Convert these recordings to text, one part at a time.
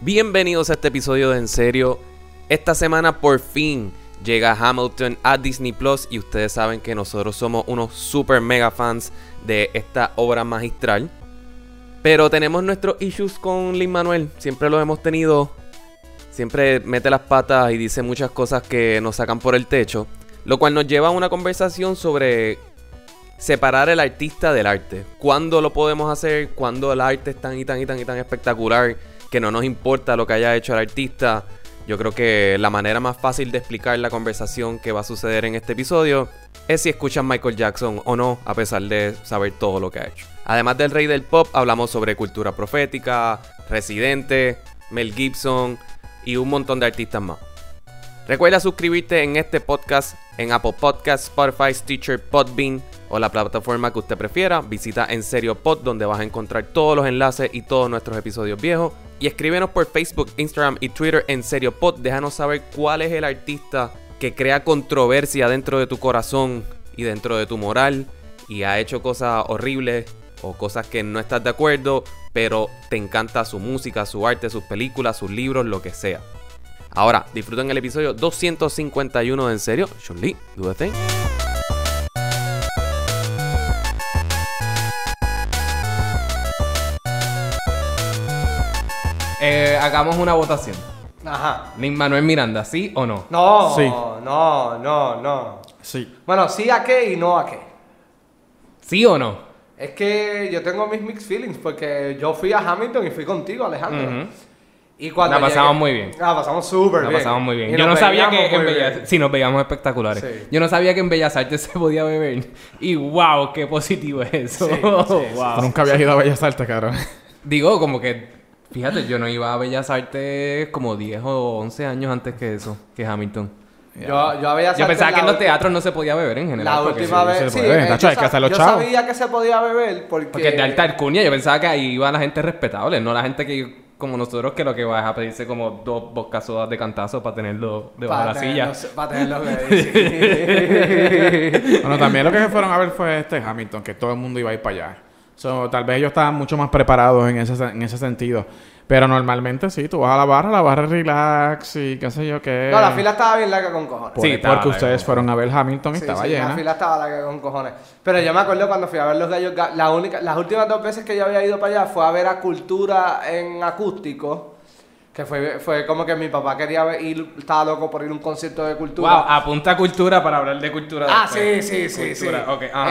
Bienvenidos a este episodio de En Serio. Esta semana por fin llega Hamilton a Disney Plus y ustedes saben que nosotros somos unos super mega fans de esta obra magistral. Pero tenemos nuestros issues con Lin Manuel, siempre los hemos tenido. Siempre mete las patas y dice muchas cosas que nos sacan por el techo. Lo cual nos lleva a una conversación sobre separar el artista del arte. ¿Cuándo lo podemos hacer? ¿Cuándo el arte es tan y tan y tan y tan espectacular que no nos importa lo que haya hecho el artista? Yo creo que la manera más fácil de explicar la conversación que va a suceder en este episodio es si escuchan Michael Jackson o no, a pesar de saber todo lo que ha hecho. Además del rey del pop, hablamos sobre cultura profética, Residente, Mel Gibson y un montón de artistas más. Recuerda suscribirte en este podcast en Apple Podcasts, Spotify, Stitcher, Podbean o la plataforma que usted prefiera. Visita En Serio Pod donde vas a encontrar todos los enlaces y todos nuestros episodios viejos. Y escríbenos por Facebook, Instagram y Twitter En Serio Pod. Déjanos saber cuál es el artista que crea controversia dentro de tu corazón y dentro de tu moral y ha hecho cosas horribles o cosas que no estás de acuerdo, pero te encanta su música, su arte, sus películas, sus libros, lo que sea. Ahora, disfruten el episodio 251 de En Serio. Chun-Li, do the thing. Eh, hagamos una votación. Ajá. Lin Manuel Miranda, ¿sí o no? No, Sí. no, no, no. Sí. Bueno, sí a qué y no a qué. ¿Sí o no? Es que yo tengo mis mixed feelings porque yo fui a Hamilton y fui contigo, Alejandro. Ujú. Y cuando La pasamos llegué- muy bien. La pasamos súper La bien. pasamos muy bien. Y Yo no sabía que veíamos en muy Bellas... bien. Sí, nos veíamos espectaculares. Sí. Yo no sabía que en Bellas Artes se podía beber. Y wow, qué positivo es eso. Sí, sí, sí. Wow. Tú nunca habías ido a Bellas Artes, cabrón. Digo, como que... Fíjate, yo no iba a Bellas Artes como 10 o 11 años antes que eso, que Hamilton. Yo, yo había Yo pensaba que en los teatros no se podía beber en general. La última vez. se Sí, eh, yo hay que sabía que se podía beber porque. Porque de alta alcurnia yo pensaba que ahí iba la gente respetable, no la gente que como nosotros que lo que va es a pedirse como dos vodka sodas de cantazo para tenerlo debajo de la silla. Para tenerlo sí. Bueno, también lo que se fueron a ver fue este Hamilton, que todo el mundo iba a ir para allá. So, tal vez ellos estaban mucho más preparados en ese, en ese sentido. Pero normalmente sí, tú vas a la barra, la barra es relax y qué sé yo qué. No, la fila estaba bien larga con cojones. Por- Sí, porque larga, ustedes fueron a ver Hamilton y Sí, estaba sí, llena. La fila estaba larga con cojones. Pero yo me acuerdo cuando fui a ver los gallos. Ga- La única, las últimas dos veces que yo había ido para allá fue a ver a Cultura en acústico. Que fue, fue como que mi papá quería ir, estaba loco por ir a un concierto de cultura. Wow, apunta a cultura para hablar de cultura. Ah, sí, después. sí, sí, sí.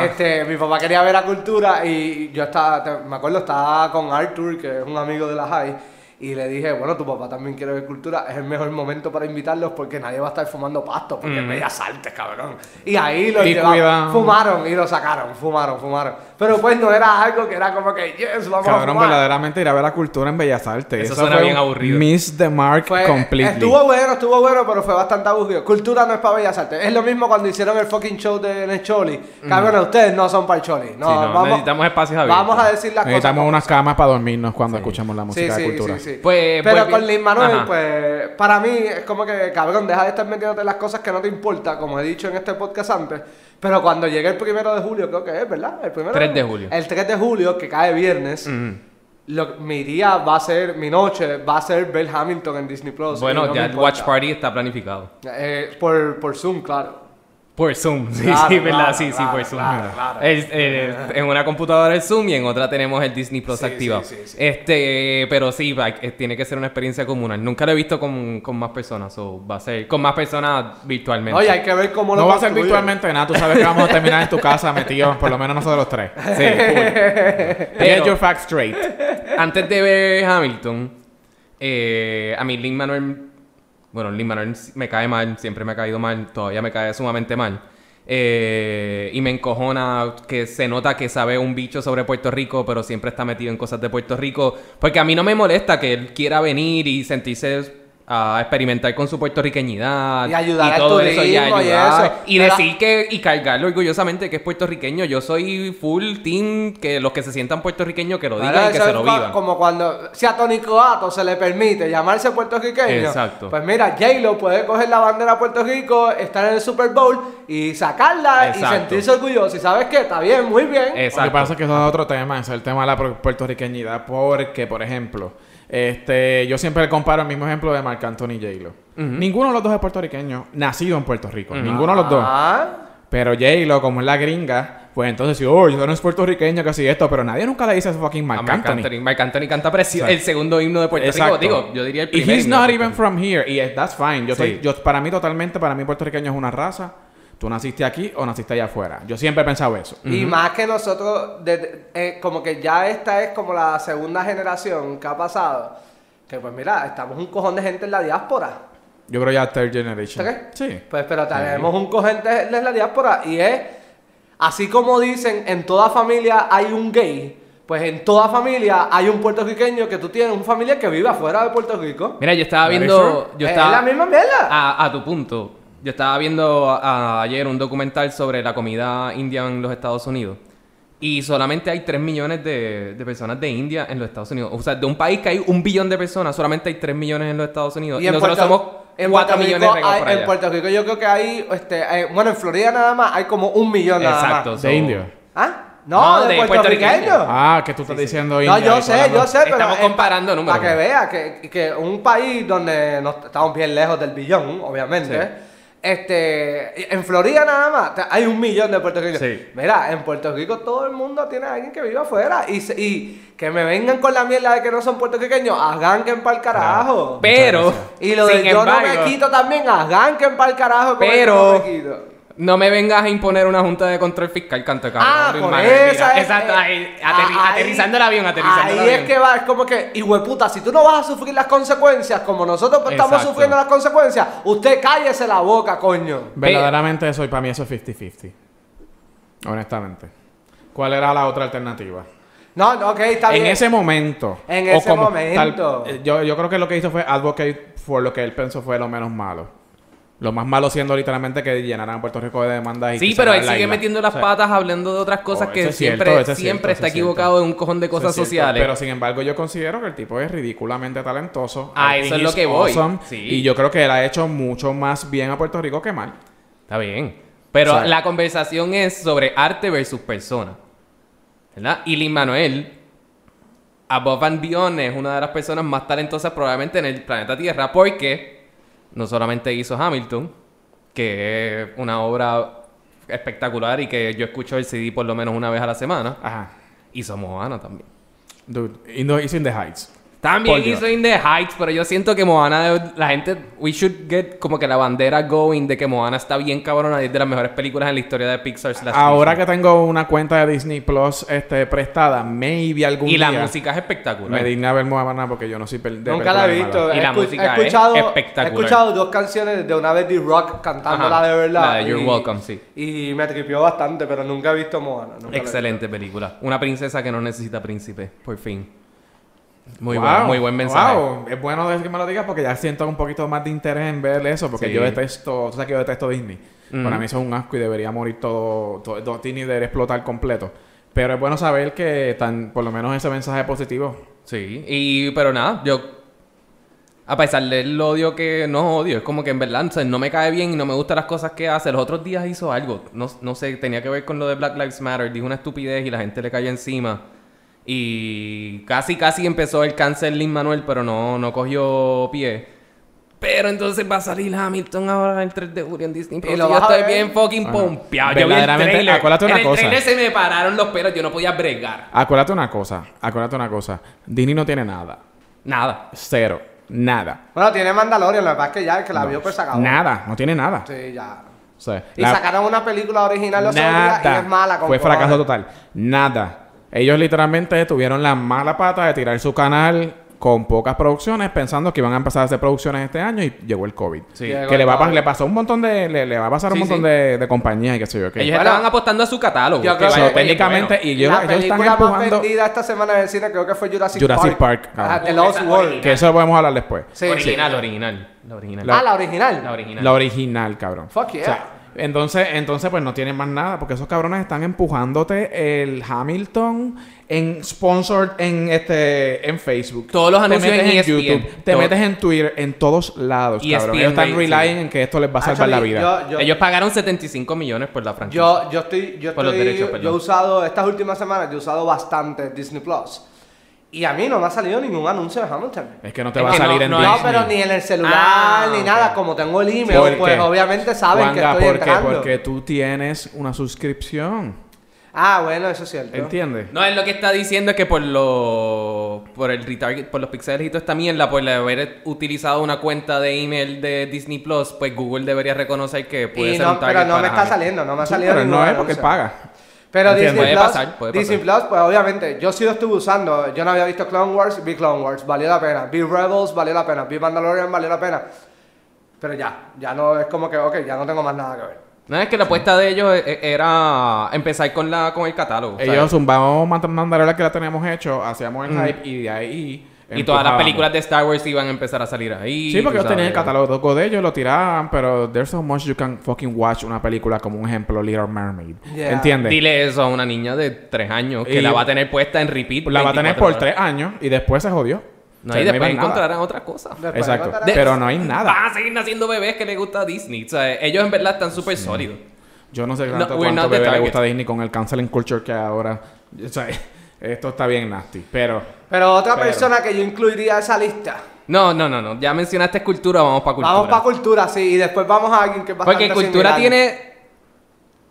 Este, mi papá quería ver a Cultura y yo estaba, me acuerdo, estaba con Arthur, que es un amigo de la high, y le dije, bueno, tu papá también quiere ver Cultura, es el mejor momento para invitarlos porque nadie va a estar fumando pasto, porque es Bellas Artes, cabrón. Y ahí lo Y cuidado. fumaron y lo sacaron, fumaron, fumaron. Pero pues no era algo que era como que, yes, vamos a Cabrón, verdaderamente ir a ver la cultura en Bellas Artes. Eso suena fue bien aburrido. Miss the mark Fue- completely. Estuvo bueno, estuvo bueno, pero fue bastante aburrido. Cultura no es para Bellas Artes. Es lo mismo cuando hicieron el fucking show de en el Choli. Cabrón, ustedes no son para el Choli. No, Sí, no, vamos, necesitamos espacios abiertos. Vamos a decir las Necesitamos cosas. unas camas para dormirnos cuando escuchamos la música sí, de cultura. sí, sí. Pues, Pero pues, con Lin Manuel, ajá. pues, para mí es como que, cabrón, deja de estar metiéndote en las cosas que no te importa, como he dicho en este podcast antes. Pero cuando llegue el primero de julio, creo que es, ¿verdad? El primero 3 de julio. El 3 de julio, que cae viernes. Ujú. Lo, mi día va a ser, mi noche va a ser ver Hamilton en Disney Plus. Bueno, no ya el watch party está planificado. Eh, por, por Zoom, claro. Por Zoom, sí, Claro, sí, verdad, claro, sí, sí, claro, por Zoom. claro, claro. Es- eh, en una computadora el Zoom y en otra tenemos el Disney Plus Sí, activado. sí, sí, sí. Este, pero sí, va- eh, tiene que ser una experiencia comunal. Nunca lo he visto con, con más personas, so va a ser con más personas virtualmente. Oye, hay que ver cómo lo No va a ser virtualmente nada, tú sabes que vamos a terminar en tu casa metidos, por lo menos nosotros los tres. Sí. Get your facts straight. Antes de ver Hamilton, eh, a mí Lin Manuel, bueno, Lin Manuel me cae mal, siempre me ha caído mal, todavía me cae sumamente mal. Eh, y me encojona que se nota que sabe un bicho sobre Puerto Rico, pero siempre está metido en cosas de Puerto Rico. Porque a mí no me molesta que él quiera venir y sentirse a experimentar con su puertorriqueñidad Y ayudar al todo eso y y ayudar eso. y Pero- decir que y cargarlo orgullosamente que es puertorriqueño yo soy full team que los que se sientan puertorriqueños que lo digan y que se lo vivan Como cuando, si a Tony Coato se le permite llamarse puertorriqueño, Exacto. pues mira, J-Lo puede coger la bandera de Puerto Rico, estar en el Super Bowl y sacarla Exacto. y sentirse orgulloso. Y sabes qué, está bien, muy bien. Lo que Exacto. pasa es que eso es otro tema, es el tema de la puer- puertorriqueñidad, porque, por ejemplo, Este, yo siempre comparo el mismo ejemplo de Marc Anthony y J-Lo. Ninguno de los dos es puertorriqueño, nacido en Puerto Rico. Ninguno de los dos. Ah, Pero J-Lo, como es la gringa, pues entonces, oh, yo no es puertorriqueño, casi esto, pero nadie nunca le dice a fucking Marc Marc Anthony. Anthony. Marc Anthony canta precioso. Exacto. El segundo himno de Puerto Exacto. Rico. Digo, yo diría el Y primer he's himno de not even from here. Y that's fine. Yo, Sí. soy, yo, para mí, totalmente, para mí, puertorriqueño es una raza. Tú naciste aquí o naciste allá afuera. Yo siempre he pensado eso. Y más que nosotros, de- eh, como que ya esta es como la segunda generación que ha pasado. Que pues mira, estamos un cojón de gente en la diáspora. Yo creo ya third generation. ¿Está qué? Sí. Pues pero tenemos un cojón de de la diáspora y es, así como dicen, en toda familia hay un gay, pues en toda familia hay un puertorriqueño que tú tienes, un familiar que vive afuera de Puerto Rico. Mira, yo estaba viendo. Yo es estaba, la misma mierda. a, a tu punto. Yo estaba viendo a- ayer un documental sobre la comida india en los Estados Unidos. Y solamente hay 3 millones de, de personas de India en los Estados Unidos. O sea, de un país que hay un billón de personas, solamente hay 3 millones en los Estados Unidos. Y, en nosotros Puerto- somos en 4 Puerto millones Rico hay- por En. Puerto Rico yo creo que hay, este, eh, bueno, en Florida nada más hay como un millón nada Exacto. más. so- De indio. ¿Ah? No, No, de, de puertorriqueños. Ah, que tú estás diciendo No, India yo sé, yo sé, pero... Estamos comparando números. Para que vea que, que un país donde no estamos bien lejos del billón, obviamente. Este, en Florida nada más hay un millón de puertorriqueños. Sí. Mira, en Puerto Rico todo el mundo tiene a alguien que vive afuera. Y, se- y que me vengan con la mierda de que no son puertorriqueños, arranquen para el carajo. Pero, Y lo de yo no me quito también, arranquen para el carajo. con el Pero- yo no me quito. No me vengas a imponer una junta de control fiscal, canto cabrón. Ah, mira. esa es- Exacto, ahí, aterri- ahí- aterrizando el avión, aterrizando Ahí el avión. es que va, es como que, puta, si tú no vas a sufrir las consecuencias como nosotros pues, estamos sufriendo las consecuencias, usted cállese la boca, coño. Verdaderamente eso, y para mí eso es 50-50. Honestamente. ¿Cuál era la otra alternativa? No, no, ok, está en bien. ese momento. En ese como momento. tal- eh, yo, yo creo que lo que hizo fue advocate por lo que él pensó fue lo menos malo. Lo más malo siendo literalmente que llenaran a Puerto Rico de demandas y Sí, pero él la sigue isla. metiendo las O sea, patas hablando de otras cosas Oh, que siempre, cierto, eso es siempre cierto, está equivocado en un cojón de cosas es cierto, sociales. Pero sin embargo, yo considero que el tipo es ridículamente talentoso. Ah, eso es lo que voy. awesome, Sí. Y yo creo que él ha hecho mucho más bien a Puerto Rico que mal. Está bien. Pero O sea- la conversación es sobre arte versus persona. ¿Verdad? Y Lin Manuel, Above and Beyond, es una de las personas más talentosas probablemente en el planeta Tierra porque no solamente hizo Hamilton, que es una obra espectacular y que yo escucho el CD por lo menos una vez a la semana, Ajá. hizo Moana también. Dude, y no, hizo In the Heights. También Por Dios. hizo In the Heights, pero yo siento que Moana, la gente, we should get como que la bandera going de que Moana está bien cabrona y es de las mejores películas en la historia de Pixar. Ahora Disney. que tengo una cuenta de Disney Plus este, prestada, maybe algún Y la día música es espectacular. me digna ver Moana porque yo no soy de Nunca la he visto. Y la música he es espectacular. He escuchado dos canciones de una vez de rock cantándola Ajá, de verdad. la de You're y- Welcome, sí. Y me tripió bastante, pero nunca he visto Moana. la Excelente película. Una princesa que no necesita príncipe, por fin. Muy Wow, buen, muy buen mensaje. wow. Es bueno que me lo digas porque ya siento un poquito más de interés en ver eso. Porque Sí. yo detesto, tú sabes que yo detesto Disney. Para mí eso es un asco y debería morir todo, todo, todo Disney debería explotar completo. Pero es bueno saber que tan, por lo menos ese mensaje positivo. Sí, y pero nada, yo a pesar del odio que no odio, es como que en verdad o sea, no me cae bien y no me gustan las cosas que hace. Los otros días hizo algo, no, no sé, tenía que ver con lo de Black Lives Matter, dijo una estupidez y la gente le cayó encima. Y casi casi empezó el cáncer Lin Manuel, pero no, no cogió pie. Pero entonces va a salir Hamilton ahora el 3 de julio en Disney Plus. ¿Y lo yo estoy bien fucking Ajá. pompeado. Yo vi el trailer. acuérdate una en el cosa. trailer se me pararon los pelos, yo no podía bregar. Acuérdate una cosa, acuérdate una cosa. Disney no tiene nada. Nada. Cero. Nada. Bueno, tiene Mandalorian, lo que pasa es que ya el que la vio pues se acabó. Nada. No tiene nada. Sí, ya. O sea, Y la- sacaron una película original los otros días y es mala con Fue fracaso total. Nada. Ellos literalmente tuvieron la mala pata de tirar su canal con pocas producciones pensando que iban a empezar a hacer producciones este año y llegó el COVID. Sí. Llegó Que el le, va a, le pasó un montón de... Le, le va a pasar un montón sí. de, de compañías y qué sé yo qué. Ellos Bueno, estaban apostando a su catálogo. yo que creo que técnicamente, bueno. y ellos, la ellos están película más empujando... vendida esta semana en el cine creo que fue Jurassic, Jurassic Park, Park. Ajá, The Lost World. Que eso podemos hablar después. Sí, original, sí. original. La original. Ah, la original. La original. La original, cabrón. Fuck yeah. O sea, entonces, entonces, pues no tienen más nada, porque esos cabrones están empujándote el Hamilton en sponsored en este en Facebook. Todos los Te anuncios metes en en ESPN. YouTube, te Todo. metes en Twitter, en todos lados, ESPN cabrón. Ellos están relying en que esto les va a salvar la vida. Yo, yo, Ellos pagaron 75 millones por la franquicia. yo, yo estoy, yo Por los estoy, derechos, yo he usado, estas últimas semanas, yo he usado bastante Disney Plus. Y a mí no me ha salido ningún anuncio de Hamilton. Es que no te Es va a que salir no- en no, Disney. pero ni en el celular Ah, ni nada. Como tengo el email, ¿Por pues qué? obviamente saben que Juanga, estoy ¿por qué? entrando. Porque tú tienes una suscripción. Ah, bueno, eso es cierto. ¿Entiendes? No, es lo que está diciendo es que por lo por el retarget, por los pixeles y toda esta mierda, por haber utilizado una cuenta de email de Disney Plus, pues Google debería reconocer que puede Y ser no, un target pero no me está Hamilton. saliendo, no me ha Sí, salido pero ningún no es porque paga. Pero Entiendo. Disney Puede Plus, pasar, puede Disney Plus, pues obviamente, yo sí lo estuve usando. Yo no había visto Clone Wars, vi Clone Wars, valió la pena. Vi Rebels, valió la pena. Vi Mandalorian, valió la pena. Pero ya, ya no es como que, ok, ya no tengo más nada que ver. No, es que la apuesta de ellos e- e- era empezar con la con el catálogo. ¿sabes? Ellos zumbamos Mandalorian que la teníamos hecho, hacíamos el Mm. hype y de ahí. Y todas las películas de Star Wars iban a empezar a salir ahí. Sí, porque ellos tenían el catálogo de ellos, lo tiraban, pero there's so much you can fucking watch una película como un ejemplo Little Mermaid. Yeah. ¿Entiendes? Dile eso a una niña de 3 años que Y- la va a tener puesta en repeat. La va a tener 24 por horas. tres años y después se jodió. No, O sea, y después encontrarán otra cosa. Después Exacto. encontrarán- Pero no hay nada. Van a seguir naciendo bebés que les gusta Disney. O sea, ellos en verdad están súper sólidos. Yo no sé No, cuánto not the bebé le target. gusta a Disney con el canceling culture que ahora. O sea, esto está bien nasty. Pero Pero otra Pero- persona que yo incluiría en esa lista. No, no, no, no. Ya mencionaste cultura, vamos para cultura. Vamos para cultura, sí, y después vamos a alguien que bastante Porque cultura similar. tiene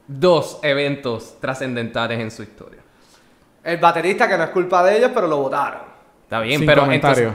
dos eventos trascendentales en su historia. El baterista, que no es culpa de ellos, pero lo votaron. Está bien, sin pero comentario.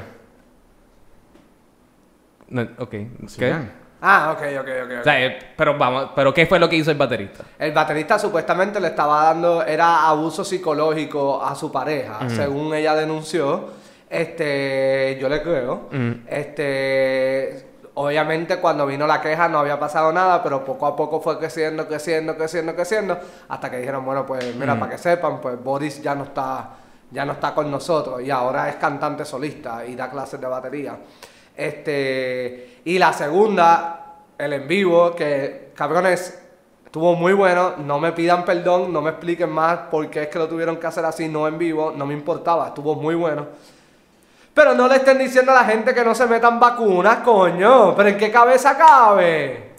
entonces... No, ok. ¿Qué? Ah, ok, ok, ok. O sea, eh, pero vamos, pero ¿qué fue lo que hizo el baterista? El baterista supuestamente le estaba dando, era abuso psicológico a su pareja, según ella denunció. Este, yo le creo. Este, obviamente cuando vino la queja no había pasado nada, pero poco a poco fue creciendo, creciendo, creciendo, creciendo, hasta que dijeron, bueno, pues mira, para que sepan, pues Boris ya no está, ya no está con nosotros y ahora es cantante solista y da clases de batería. Este, y la segunda, el en vivo, que cabrones, estuvo muy bueno. No me pidan perdón, no me expliquen más por qué es que lo tuvieron que hacer así, no en vivo, no me importaba, estuvo muy bueno. Pero no le estén diciendo a la gente que no se metan vacunas, coño. Pero ¿en qué cabeza cabe?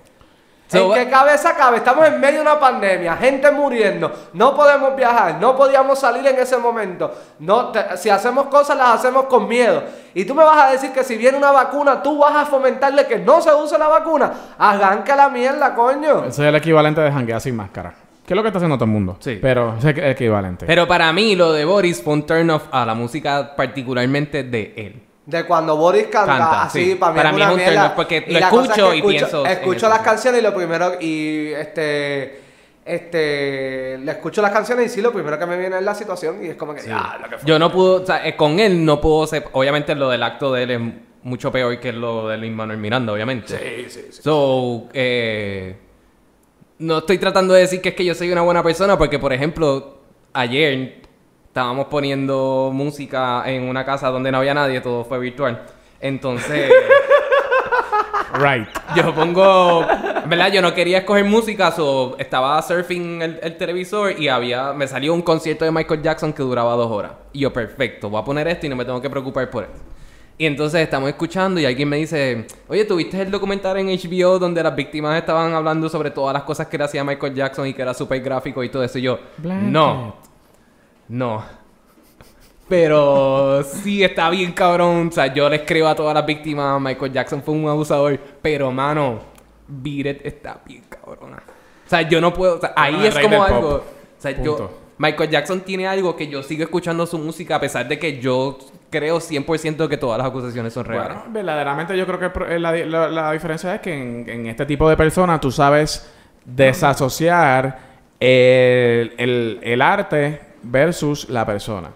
So, ¿En qué cabeza cabe? Estamos en medio de una pandemia, gente muriendo, no podemos viajar, no podíamos salir en ese momento. No, te- si hacemos cosas las hacemos con miedo. Y tú me vas a decir que si viene una vacuna, tú vas a fomentarle que no se use la vacuna. Arranca la mierda, coño. Ese es el equivalente de janguear sin máscara. ¿Qué es lo que está haciendo todo el mundo? Sí. Pero es el equivalente. Pero para mí lo de Boris fue un turn off a la música particularmente de él. De cuando Boris canta, Canta, así, sí. para mí Para es mí una es un mierda. porque Y lo escucho y pienso en Escucho las canciones y lo primero, y este, este, le escucho las canciones y sí, lo primero que me viene es la situación y es como que, ya, lo que fue. Yo no puedo, o sea, eh, con él no puedo ser, obviamente lo del acto de él es mucho peor que lo de Lin Manuel Miranda, obviamente. Sí, sí, sí. So, eh, no estoy tratando de decir que es que yo soy una buena persona, porque por ejemplo, ayer estábamos poniendo música en una casa donde no había nadie, todo fue virtual. Entonces, Right. yo pongo, ¿verdad? Yo no quería escoger música, so estaba surfing el, el televisor y había, me salió un concierto de Michael Jackson que duraba dos horas. Y yo, perfecto, voy a poner esto y no me tengo que preocupar por esto. Y entonces estamos escuchando y alguien me dice, oye, ¿tuviste el documental en HBO donde las víctimas estaban hablando sobre todas las cosas que le hacía Michael Jackson y que era súper gráfico y todo eso? Y yo, Blanket. no, no. Pero sí está bien cabrón. O sea, yo le escribo a todas las víctimas, Michael Jackson fue un abusador. Pero, mano, It está bien cabrona. O sea, yo no puedo... o sea, ahí es como algo... pop. O sea, Punto. yo... Michael Jackson tiene algo que yo sigo escuchando su música a pesar de que yo creo 100% que todas las acusaciones son reales. Bueno, verdaderamente yo creo que eh, la, la- la diferencia es que en, en este tipo de personas tú sabes desasociar el, el- el arte versus la persona.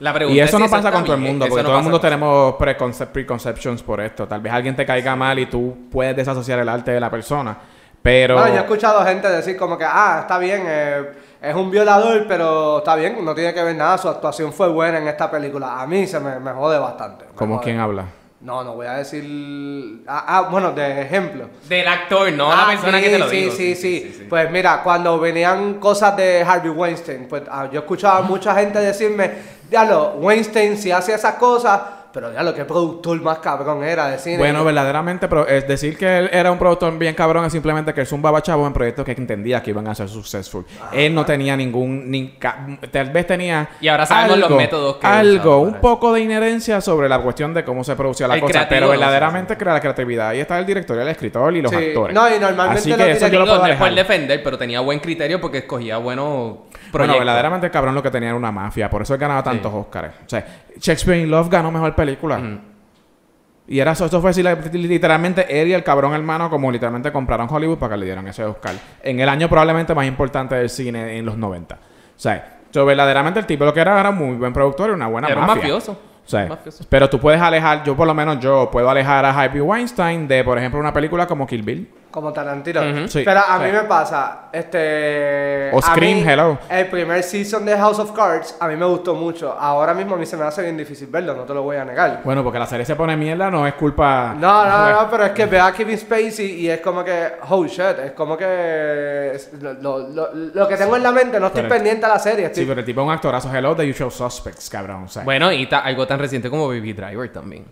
La pregunta Y es eso si no pasa con todo el mundo, porque no todo el mundo tenemos preconce- preconceptions por esto. Tal vez alguien te caiga mal y tú puedes desasociar el arte de la persona. Pero... Bueno, yo he escuchado gente decir como que, ah, está bien, eh, es un violador, pero está bien, no tiene que ver nada, su actuación fue buena en esta película. A mí se me, me jode bastante. me ¿Como jode. quien habla? No, no voy a decir... Ah, ah, bueno, de ejemplo. Del actor, no Ah, la persona sí, que te lo sí, dijo. Sí, sí, Pues mira, cuando venían cosas de Harvey Weinstein, pues ah, yo escuchaba a mucha gente decirme, diablo, Weinstein si hace esas cosas, pero ya lo que productor más cabrón era de cine. Bueno, verdaderamente, pero es decir que él era un productor bien cabrón es simplemente que él zumbaba chavos en proyectos que entendía que iban a ser successful. él no tenía ningún, ni tal vez tenía Y ahora sabemos los métodos que algo, usaba un poco de inherencia sobre la cuestión de cómo se producía la El cosa, creativo, pero no, verdaderamente crea la creatividad. Ahí está el director, el escritor y los Sí. actores. No, y normalmente Así que eso yo lo puedo no es por alejar. defender, pero tenía buen criterio porque escogía buenos Bueno, proyectos. verdaderamente el cabrón lo que tenía era una mafia, por eso él ganaba tantos. O sea, Shakespeare in Love ganó mejor película. Y era eso, esto fue así, literalmente él y el cabrón hermano como literalmente compraron Hollywood para que le dieran ese Oscar. En el año probablemente más importante del cine en los 90. O sea, so, verdaderamente el tipo lo que era era muy buen productor y una buena Era un mafia. mafioso. O sea, Un mafioso. pero tú puedes alejar, yo por lo menos yo puedo alejar a Harvey Weinstein de, por ejemplo, una película como Kill Bill. Como Tarantino. Ujú. Sí. Pero a mí Sí. me pasa, este... O a Scream, mí, hello. El primer season de House of Cards a mí me gustó mucho. Ahora mismo a mí se me hace bien difícil verlo, no te lo voy a negar. Bueno, porque la serie se pone mierda, no es culpa... No, no, no, pero es que veo a Kevin Spacey y es como que, oh shit, es como que lo, lo- lo- lo que tengo en la mente, no estoy Pero- pendiente a la serie. Estoy, Sí, pero el tipo es un actorazo. Hello, The Usual Suspects, cabrón. O sea, Bueno, y ta- algo tan reciente como Baby Driver también.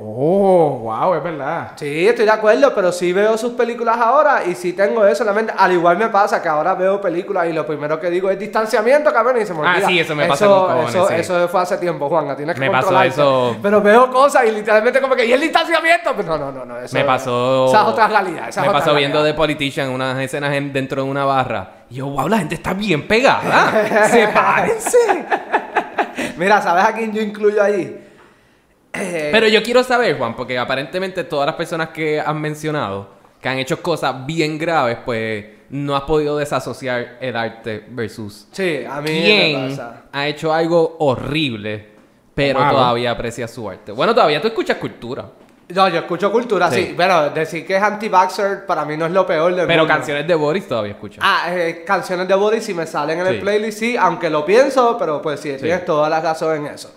Oh, wow, es verdad. Sí, estoy de acuerdo, pero sí veo sus películas ahora y sí tengo eso en la mente. Al igual me pasa que ahora veo películas y lo primero que digo es distanciamiento, cabrón, y se me Ah, sí, eso me pasa eso, con cojones, eso, sí. eso fue hace tiempo, Juan, tienes que Me pasó eso. Pero veo cosas y literalmente como que, ¿y el distanciamiento? Pues no, no, no, no. Eso, me pasó. Esa es otra realidad. esa me pasó viendo. The Politician unas escenas en- dentro de una barra. Y yo, wow, la gente está bien pegada. Sepárense. Mira, ¿sabes a quién yo incluyo ahí? Eh, Pero yo quiero saber, Juan, porque aparentemente todas las personas que han mencionado, que han hecho cosas bien graves, pues no has podido desasociar el arte versus Sí, a mí me quién pasa. ha hecho algo horrible, pero Malo. todavía aprecia su arte. Bueno, todavía tú escuchas cultura, No, yo escucho cultura, sí. Sí. Bueno, decir que es anti-vaxxer para mí no es lo peor del pero mundo. canciones de Boris todavía escuchas. Ah, eh, canciones de Body si me salen en el Sí. playlist, sí, aunque lo pienso, pero pues sí, tienes toda la razón en eso.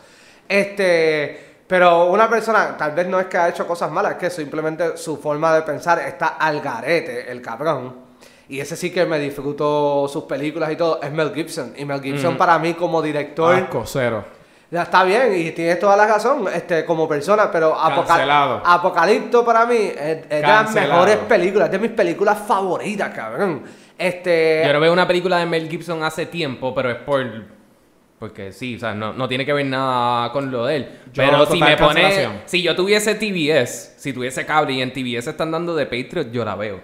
Este, pero una persona, tal vez no es que ha hecho cosas malas, es que simplemente su forma de pensar está al garete, el cabrón. Y ese sí que me disfruto sus películas y todo, es Mel Gibson. Y Mel Gibson para mí como director... Asco, cero. Ya está bien, y tienes toda la razón, este, como persona, pero Cancelado. Apocalipto para mí es, es de las mejores películas, es de mis películas favoritas, cabrón. Este. Yo no veo una película de Mel Gibson hace tiempo, pero es por. Porque sí, o sea, no, no tiene que ver nada con lo de él. Yo, pero si me pone. Si yo tuviese TBS, si tuviese cable y en TBS están dando de Patriot, yo la veo.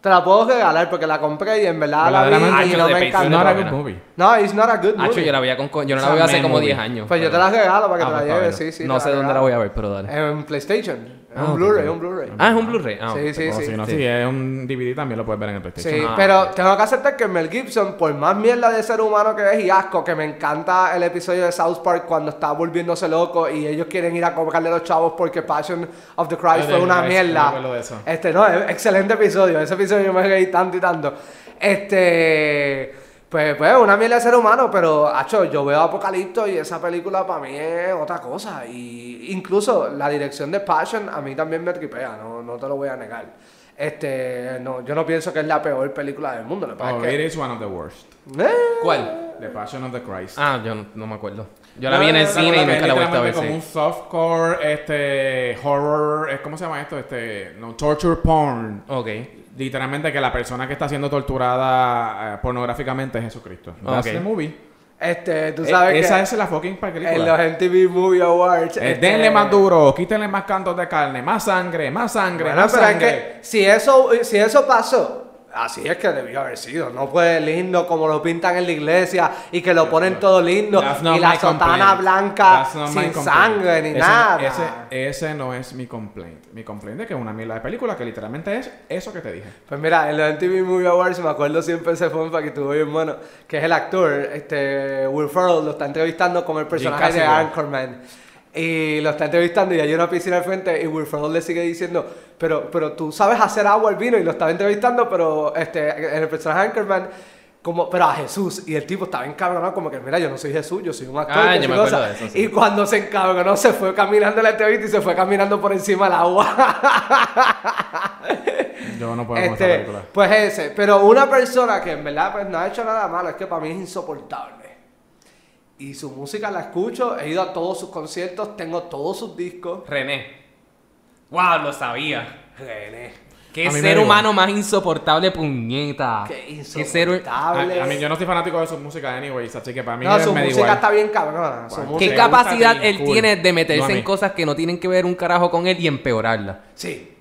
Te la puedo regalar porque la compré y en verdad la vi y no me Patreon It's not a buena. good movie. No, it's not a good movie. yo la veía con. con- Yo no la veo a hace como movie. 10 años. Pues yo te la regalo para que Ah, te la pues, lleves, sí, sí. No sé dónde la voy a ver, pero dale. En PlayStation. Es Ah, un Blu-ray, un Blu-ray. Ah, es un Blu-ray. Ah, Sí, sí, sí. si no, sí. si es un DVD también lo puedes ver en el PlayStation. Sí, Ah, pero tengo que aceptar que Mel Gibson, por más mierda de ser humano que es y asco, que me encanta el episodio de South Park cuando está volviéndose loco y ellos quieren ir a cobrarle a los chavos porque Passion of the Christ fue una mierda. Este, no, es excelente episodio. Ese episodio yo me reí tanto y tanto. Este. Pues, pues, una mierda de ser humano, pero, acho, yo veo Apocalipto y esa película para mí es otra cosa. Y incluso la dirección de Passion a mí también me tripea, no, no te lo voy a negar. Este, no, yo no pienso que es la peor película del mundo. Lo que pasa Oh, es it is one of the worst. Eh, ¿Cuál? The Passion of the Christ. Ah, yo no, no me acuerdo. Yo la vi en el ¿Te cine y nunca la he vuelto a ver. como un softcore, este, horror, ¿cómo se llama esto? Este, no, torture porn. Ok. Literalmente que la persona que está siendo torturada eh, pornográficamente es Jesucristo. That's Ok. the movie. este, tú Eh, sabes esa que es la fucking película. en los MTV Movie Awards. Eh, este, denle más duro, quítenle más cantos de carne, más sangre, más sangre, Bueno, más pero es sangre. que si eso, si eso pasó, así es que debió haber sido. No fue lindo como lo pintan en la iglesia y que lo ponen todo lindo y la sotana blanca sin sangre ni Ese- nada. Ese, ese no es mi complaint. Mi complaint es que es una mierda de película que literalmente es eso que te dije. Pues mira, en los MTV Movie Awards me acuerdo siempre ese para que estuvo bien bueno, que es el actor, este Will Ferrell lo está entrevistando como el personaje de. Anchorman. Y lo está entrevistando y hay una piscina al frente y Will Ferrell le sigue diciendo, pero, pero tú sabes hacer agua al vino y lo estaba entrevistando, pero este, en el personaje de Anchorman, como, pero a Jesús. Y el tipo estaba encabronado como que, mira, yo no soy Jesús, yo soy un actor. Ah, yo me acuerdo cosa". de eso, sí. Y cuando se encabronó se fue caminando la entrevista y se fue caminando por encima del agua. Yo no puedo Este, película. pues ese, pero una persona que en verdad pues, no ha hecho nada malo, es que para mí es insoportable. Y su música la escucho, he ido a todos sus conciertos, tengo todos sus discos. René. Wow, lo sabía. René. Qué ser humano más insoportable, puñeta. Qué ser- insoportable. A, a mí yo no estoy fanático de su música anyways, así que para mí No, es su música igual. está bien cabrona. Su ¿Qué ¿Qué música- te capacidad él Cool. tiene de meterse en cosas que no tienen que ver un carajo con él y empeorarla? Sí.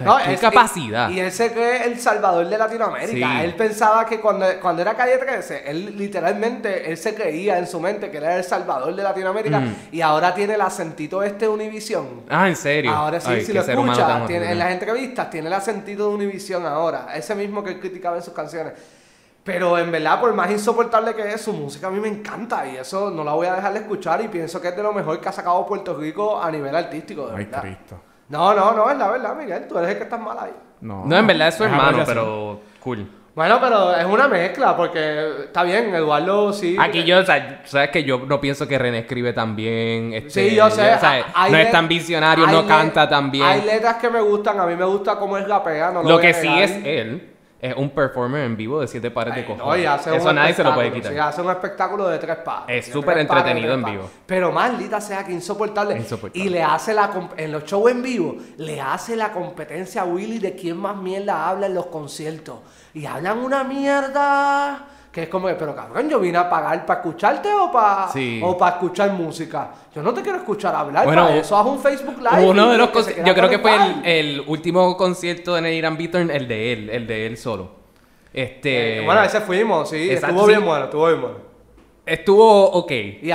Sea, No, ¿Qué es- capacidad? Y, y él se cree el salvador de Latinoamérica. Sí. Él pensaba que cuando, cuando era calle 13, él literalmente, él se creía en su mente que era el salvador de Latinoamérica Mm. y ahora tiene el acentito este de Univision. Ah, ¿en serio? Ahora sí, Ay, si lo escuchas, tiene, en las entrevistas tiene el acentito de Univision ahora. Ese mismo que él criticaba en sus canciones. Pero en verdad, por más insoportable que es, su música a mí me encanta y eso no la voy a dejar de escuchar y pienso que es de lo mejor que ha sacado Puerto Rico a nivel artístico. De Ay, verdad. Cristo. No, no, no, es la verdad, Miguel. Tú eres el que estás mal ahí. No, No, en verdad es hermano, ver así. pero cool. Bueno, pero es una mezcla, porque está bien, Eduardo sí. Aquí yo, o sea, sabes que yo no pienso que René escribe tan bien. este, Sí, yo sé. o sea, hay no es tan visionario, no canta tan bien. Hay letras que me gustan, a mí me gusta cómo es rapea, no lo, Lo que sí es él, es un performer en vivo de siete pares de cojones. hace Eso nadie se lo puede quitar. sí, hace un espectáculo de tres pares. Es súper entretenido en vivo. Pero maldita sea que insoportable. Insoportable. Y le hace la en los shows en vivo, le hace la competencia a Willy de quién más mierda habla en los conciertos. Y hablan una mierda. Que es como que, pero cabrón, yo vine a pagar para escucharte o para Sí. o para escuchar música. Yo no te quiero escuchar hablar. Bueno, para eso haz un Facebook Live. Uno de los yo creo que fue el, último concierto en el Irán Beaturn, el de él, el de él solo. Este Eh, bueno, ese fuimos, sí. Exacto, estuvo sí. bien bueno, estuvo bien bueno. estuvo ok.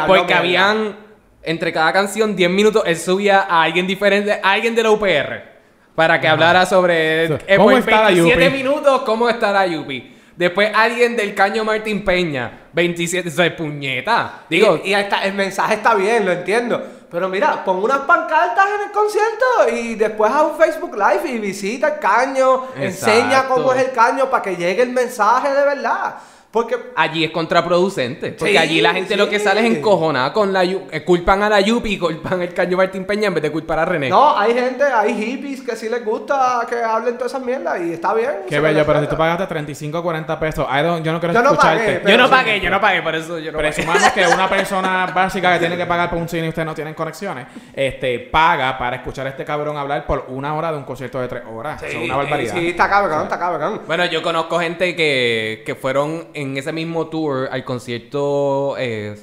Porque habían entre cada canción 10 minutos él subía a alguien diferente, a alguien de la UPR para que hablara sobre So, eh, ¿cómo está la 27 Yupi? minutos cómo está la Yupi. Después alguien del Caño Martín Peña, 27, o sea, puñeta. Digo, y, el mensaje está bien, lo entiendo. Pero mira, pon unas pancartas en el concierto y después haz un Facebook Live y visita el caño, enseña cómo es el caño para que llegue el mensaje de verdad. Porque allí es contraproducente. Porque Sí, allí la gente lo que sale es encojonada con la Yu- eh, culpan a la Yupi y culpan al Caño Martín Peña en vez de culpar a René. no, hay gente, hay hippies que sí les gusta que hablen todas esas mierdas y está bien. Qué bello, pero si tú pagaste 35 o 40 pesos, I don't- yo no quiero Yo no escucharte. pagué, yo no pagué, yo no pagué, por eso yo no pagué. Presumamos que una persona básica que tiene que pagar por un cine y ustedes no tienen conexiones, este, paga para escuchar a este cabrón hablar por una hora de un concierto de tres horas. Sí, una barbaridad. Sí, está cabrón, está cabrón. Bueno, yo conozco gente que, que fueron en ese mismo tour al concierto eh,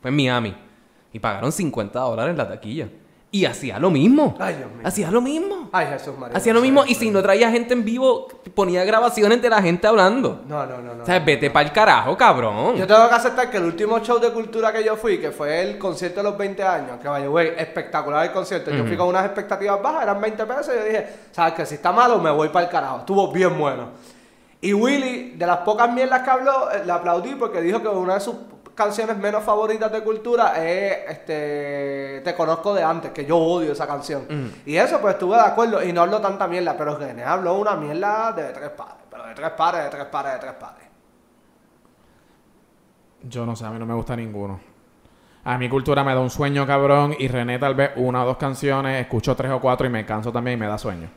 fue en Miami y pagaron 50 dólares en la taquilla. Y hacía lo mismo. Ay, Dios mío. Hacía lo mismo. Ay, Jesús María. Hacía lo mismo. Y si no traía gente en vivo, ponía grabaciones de la gente hablando. No, no, no, no. O sea, vete para el carajo, cabrón. Yo tengo que aceptar que el último show de cultura que yo fui, que fue el concierto de los 20 años, que vaya, güey, espectacular el concierto. Yo fui con unas expectativas bajas, eran 20 pesos, y yo dije, ¿sabes que Si está malo, me voy para el carajo. Estuvo bien bueno. Y Willy, de las pocas mierdas que habló, eh, le aplaudí porque dijo que una de sus canciones menos favoritas de cultura es este Te conozco de antes, que yo odio esa canción. Y eso, pues estuve de acuerdo y no habló tanta mierda, pero René habló una mierda de tres pares, pero de tres pares, de tres pares, de tres pares. Yo no sé, a mí no me gusta ninguno. A mi cultura me da un sueño cabrón y René tal vez una o dos canciones, escucho tres o cuatro y me canso también y me da sueño.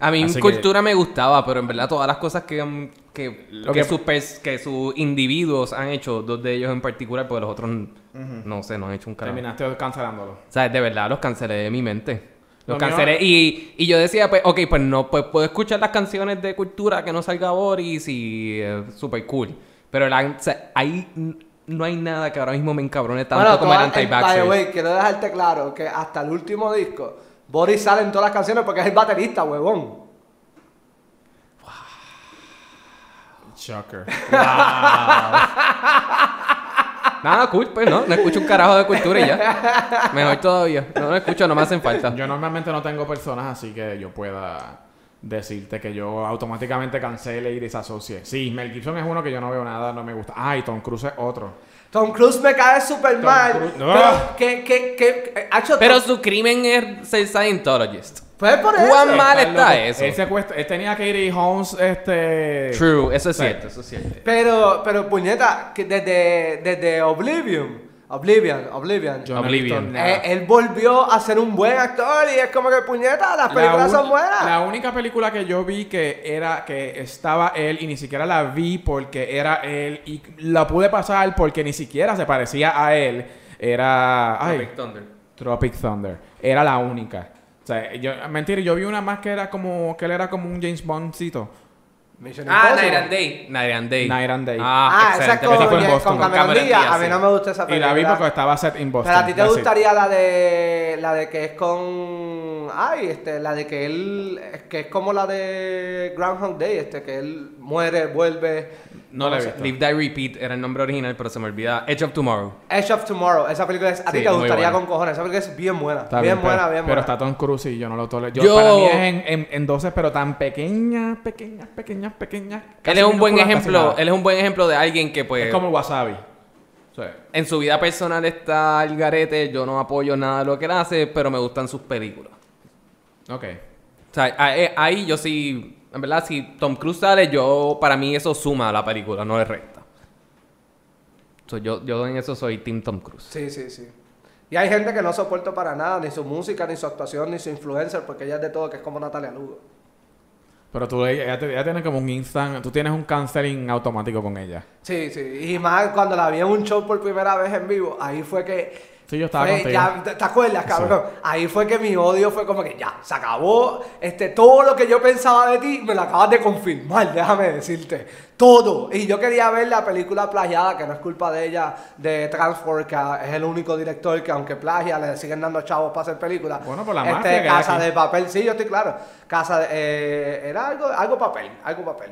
A mí Así que- cultura me gustaba, pero en verdad todas las cosas que, que, Lo que, que- sus que sus individuos han hecho, dos de ellos en particular, porque los otros no sé, no han hecho un carajo. Terminaste cancelándolo. O sea, de verdad los cancelé de mi mente. Los Lo mío- cancelé y, y yo decía, pues, ok, pues no, pues puedo escuchar las canciones de cultura que no salga Boris y eh, super cool. Pero la, o sea, ahí no hay nada que ahora mismo me encabrone tanto como el todas- eh, by the way, quiero dejarte claro que hasta el último disco, Boris sale en todas las canciones porque es el baterista, huevón. Shocker. Nada, cool, pues no, no escucho un carajo de cultura y ya. Mejor todavía. No lo escucho, no me hacen falta. Yo normalmente no tengo personas así que yo pueda decirte que yo automáticamente cancele y desasocie. Sí, Mel Gibson es uno que yo no veo nada, no me gusta. Ah, y Tom Cruise es otro. Tom Cruise me cae súper mal. No. Pero que, que, que, hacho, Pero su crimen es ser Scientologist. pues por eso. ¿Cuán mal Está eso? Él, se acuesta- él tenía Katie Holmes, este... True, eso es Sí. cierto, eso es cierto. Pero, pero puñeta, que desde, desde Oblivion, Oblivion, Oblivion. He Oblivion. nada. Eh, él volvió a ser un buen actor y es como que puñeta, las La películas son buenas. La única película que yo vi que era que estaba él y ni siquiera la vi porque era él y la pude pasar porque ni siquiera se parecía a él era ay, Tropic Thunder. Tropic Thunder. Era la única. O sea, yo, mentira, yo vi una más que era como que él era como un James Bondcito. Mission Ah, Impossible. Night and Day. Night and Day. Night and Day. Ah, Ah, esa excelente. con, con Boston. Cameron Cameron Díaz. Díaz, A mí no me gusta esa Y película. la vi porque estaba set in Boston. Pero a ti te gustaría la de la de que es con ay, este, la de que él que es como la de Groundhog Day, este que él muere, vuelve. No la he visto. Live Die Repeat era el nombre original, pero se me olvida. Edge of Tomorrow. Edge of Tomorrow, esa película es a ti Sí, te muy gustaría con cojones, esa película es bien buena, Está bien, buena, pero, bien Pero buena. está Tom Cruise y yo no lo tolero. Yo, Yo- Para mí es en, en, en 12, pero tan pequeñas, pequeñas, pequeñas, pequeñas. Él es un buen ejemplo. Él es un buen ejemplo de alguien que pues Es como el wasabi. Sí. en su vida personal está al garete. Yo no apoyo nada de lo que él hace, pero me gustan sus películas. Ok. O sea, ahí, ahí yo sí, en verdad, si Tom Cruise sale, yo, para mí eso suma a la película, no le resta. So, yo, yo en eso soy Team Tom Cruise. Sí, sí, sí. Y hay gente que no soporto para nada, ni su música, ni su actuación, ni su influencer, porque ella es de todo, que es como Natalia Lugo. Pero tú, ella, ella tiene como un instant, tú tienes un canceling automático con ella. Sí, sí. Y más cuando la vi en un show por primera vez en vivo, ahí fue que Sí, yo estaba Fue- contigo. ya, ¿te, acuerdas, cabrón? Ahí fue que mi odio fue como que ya, se acabó. Este, todo lo que yo pensaba de ti me lo acabas de confirmar, déjame decirte. Todo. Y yo quería ver la película plagiada, que no es culpa de ella, de Transform, que es el único director que aunque plagia, le siguen dando chavos para hacer películas. Bueno, por la este, mafia Casa de papel, sí, yo estoy claro. Casa de, eh, era algo, algo papel, algo papel.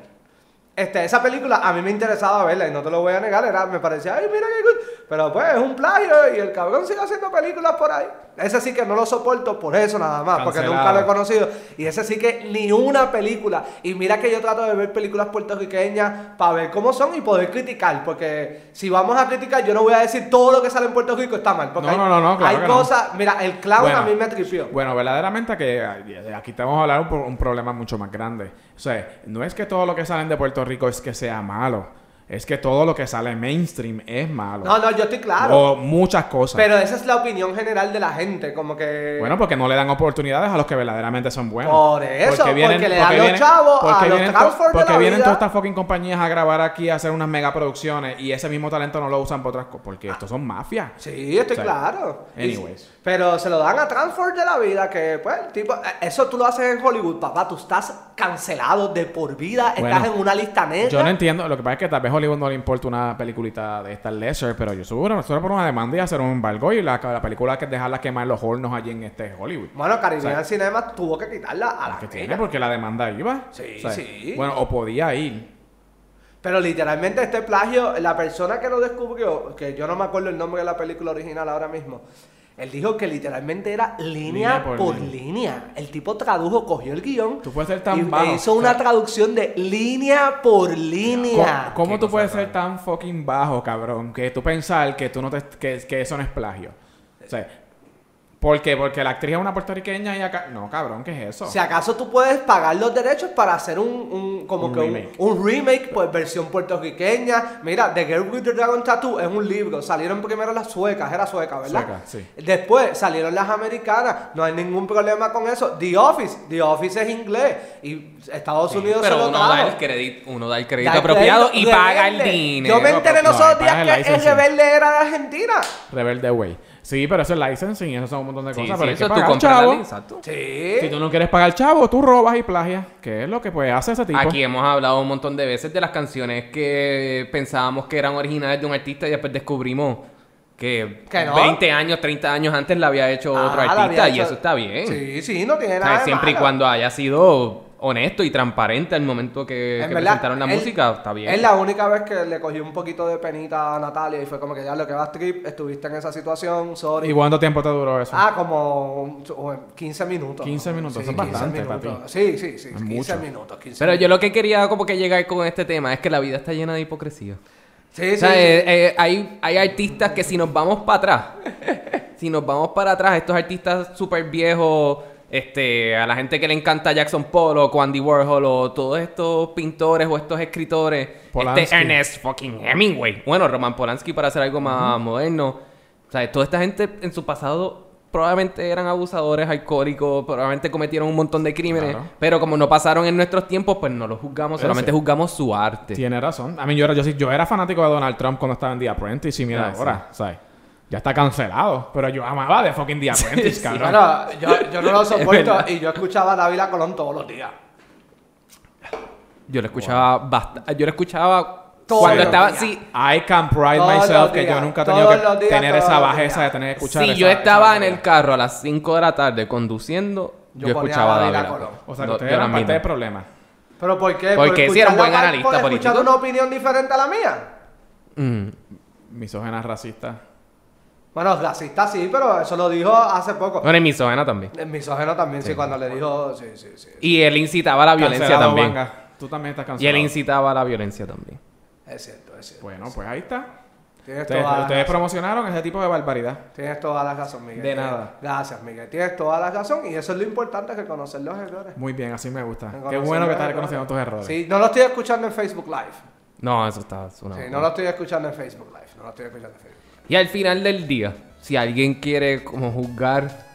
Este, esa película a mí me interesaba verla y no te lo voy a negar, era, me parecía, ay, mira qué good. Pero pues es un plagio y el cabrón sigue haciendo películas por ahí. Ese sí que no lo soporto por eso nada más, porque nunca lo he conocido. Y ese sí que ni una película. Y mira que yo trato de ver películas puertorriqueñas para ver cómo son y poder criticar. Porque si vamos a criticar, yo no voy a decir todo lo que sale en Puerto Rico está mal. Porque No, hay, no, no, no, claro hay cosas, mira, el clown Bueno. a mí me tripió. Bueno, verdaderamente que aquí te vamos a hablar por un problema mucho más grande. O sea, no es que todo lo que salen de Puerto Rico es que sea malo. Es que todo lo que sale mainstream es malo. No, no, yo estoy claro. O muchas cosas. Pero esa es la opinión general de la gente, como que... Bueno, porque no le dan oportunidades a los que verdaderamente son buenos. Por eso, porque le dan porque los chavos a porque los vienen, Transformers de porque la vienen vida. todas estas fucking compañías a grabar aquí, a hacer unas mega producciones y ese mismo talento no lo usan para otras cosas. Porque estos son mafias. Sí, estoy O sea, claro. Y- anyways. pero se lo dan a Transform de la vida, que pues, tipo, eh, eso tú lo haces en Hollywood, papá. Tú estás cancelado de por vida, Bueno, estás en una lista negra. Yo no entiendo, lo que pasa es que tal vez a Hollywood no le importa una peliculita de esta lesser, pero yo seguro, seguro por una demanda y hacer un embargo y la, la película que dejarla quemar los hornos allí en este Hollywood. Bueno, Caribbean O sea, Cinema tuvo que quitarla a la que tiene porque la demanda iba. Sí, sí. Bueno, o podía ir. Pero literalmente este plagio, la persona que lo descubrió, que yo no me acuerdo el nombre de la película original ahora mismo, él dijo que literalmente era línea, Línea por por, línea. línea. El tipo tradujo, cogió el guion Tú puedes ser tan y bajo, hizo o una traducción de línea por línea. ¿Cómo, tú puedes ser tan fucking bajo, cabrón? Que tú pensar que tú no te, que, que eso no es plagio. O sea, ¿por qué? Porque la actriz es una puertorriqueña y acá. No, cabrón, ¿qué es eso? Si acaso tú puedes pagar los derechos para hacer un, un- como Un que un- remake. Un, remake, pues versión puertorriqueña. Mira, The Girl with the Dragon Tattoo es un libro. Salieron primero las suecas, era sueca, ¿verdad? Sueca, sí. Después salieron las americanas. No hay ningún problema con eso. The Office, The Office es inglés y Estados Unidos se Pero lo uno da el crédito, uno da el crédito Da el apropiado crédito, y paga el dinero. Yo me enteré No, los otros días que el rebelde era de Argentina. Rebelde Way. Sí, pero eso es licensing, eso son un montón de Sí, cosas. sí, pero hay eso que tú pagar compras la chavo. exacto. Sí. Si tú no quieres pagar chavo, tú robas y plagias. Que es lo que pues hace ese tipo. Aquí hemos hablado un montón de veces de las canciones que pensábamos que eran originales de un artista y después descubrimos que, Que no. 20 años, 30 años antes la había hecho Ah, otro la artista había y eso está bien. Sí, sí, no tiene O sea, nada de siempre y cuando haya sido honesto y transparente al momento que, En que verdad, presentaron la él- música, está bien. Es la única vez que le cogí un poquito de penita a Natalia y fue como que ya lo que vas trip, estuviste en esa situación, sorry. ¿Y cuánto tiempo te duró eso? Ah, como un- un- 15 minutos. 15 minutos, eso es 15 bastante para ti. Sí, sí, sí, Es 15 mucho. minutos. 15 Pero yo lo que quería como que llegar con este tema es que la vida está llena de hipocresía. Sí, O sí, sea, sí. eh, eh, hay, hay artistas que si nos vamos para atrás, si nos vamos para atrás, estos artistas súper viejos, este, a la gente que le encanta Jackson Pollock o Andy Warhol o todos estos pintores o estos escritores, Polanski. este Ernest fucking Hemingway, bueno, Roman Polanski para hacer algo más moderno, O sea, toda esta gente en su pasado probablemente eran abusadores, alcohólicos, probablemente cometieron un montón de crímenes, Claro. pero como no pasaron en nuestros tiempos, pues no los juzgamos, Pero solamente sí. juzgamos su arte. Tiene razón. A mí yo era, yo, sí- yo era fanático de Donald Trump cuando estaba en The Apprentice y mira Ah, ahora, ¿sabes? Ya está cancelado. Pero yo amaba de fucking The Apprentice, sí. cabrón. Bueno, yo, yo no lo soporto y yo escuchaba a Dávila Colón todos los días. Yo lo escuchaba bastante. Yo lo escuchaba Todos cuando los estaba. días. Sí, I can pride Todos myself que yo nunca he tenido que días, tener esa bajeza días. de tener que escuchar si esa- yo estaba esa en el carro a las 5 de la tarde conduciendo, Yo escuchaba a. Colón. O sea, que No, ustedes eran parte del problema. ¿Pero por qué? Porque ¿Por sí, era un buen analista por escuchar político. una opinión diferente a la mía? Mm. Misógena racista. Bueno, racista sí, pero eso lo dijo hace poco. Bueno, y misógena también. El misógeno también, sí, cuando le dijo... Sí, sí, sí. Y él incitaba a la violencia Cancelado, también. Tú también estás Y cancelado. él incitaba a la violencia también. Es cierto, es cierto. Bueno, pues ahí está. Tienes Ustedes, toda, la ustedes razón. promocionaron ese tipo de barbaridad. Tienes toda la razón, Miguel. De Tienes- nada. Gracias, Miguel. Tienes toda la razón y eso es lo importante, reconocer los errores. Muy bien, así me gusta. Qué bueno que estás reconociendo tus errores. Sí, no lo estoy escuchando en Facebook Live. No, eso está. es una- Sí, no lo estoy escuchando en Facebook Live. No lo estoy escuchando en Facebook Live. Y al final del día, si alguien quiere como juzgar,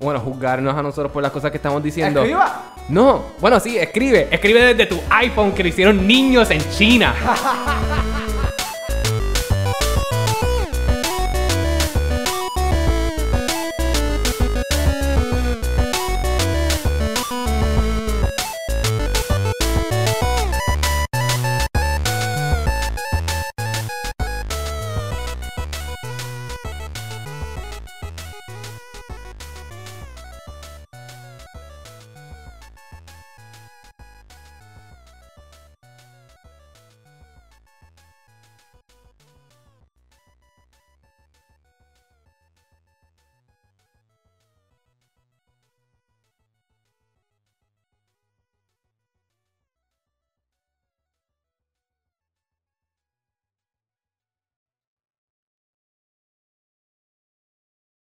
bueno, juzgarnos a nosotros por las cosas que estamos diciendo. Escriba. No, bueno, sí, escribe. Escribe desde tu iPhone que lo hicieron niños en China.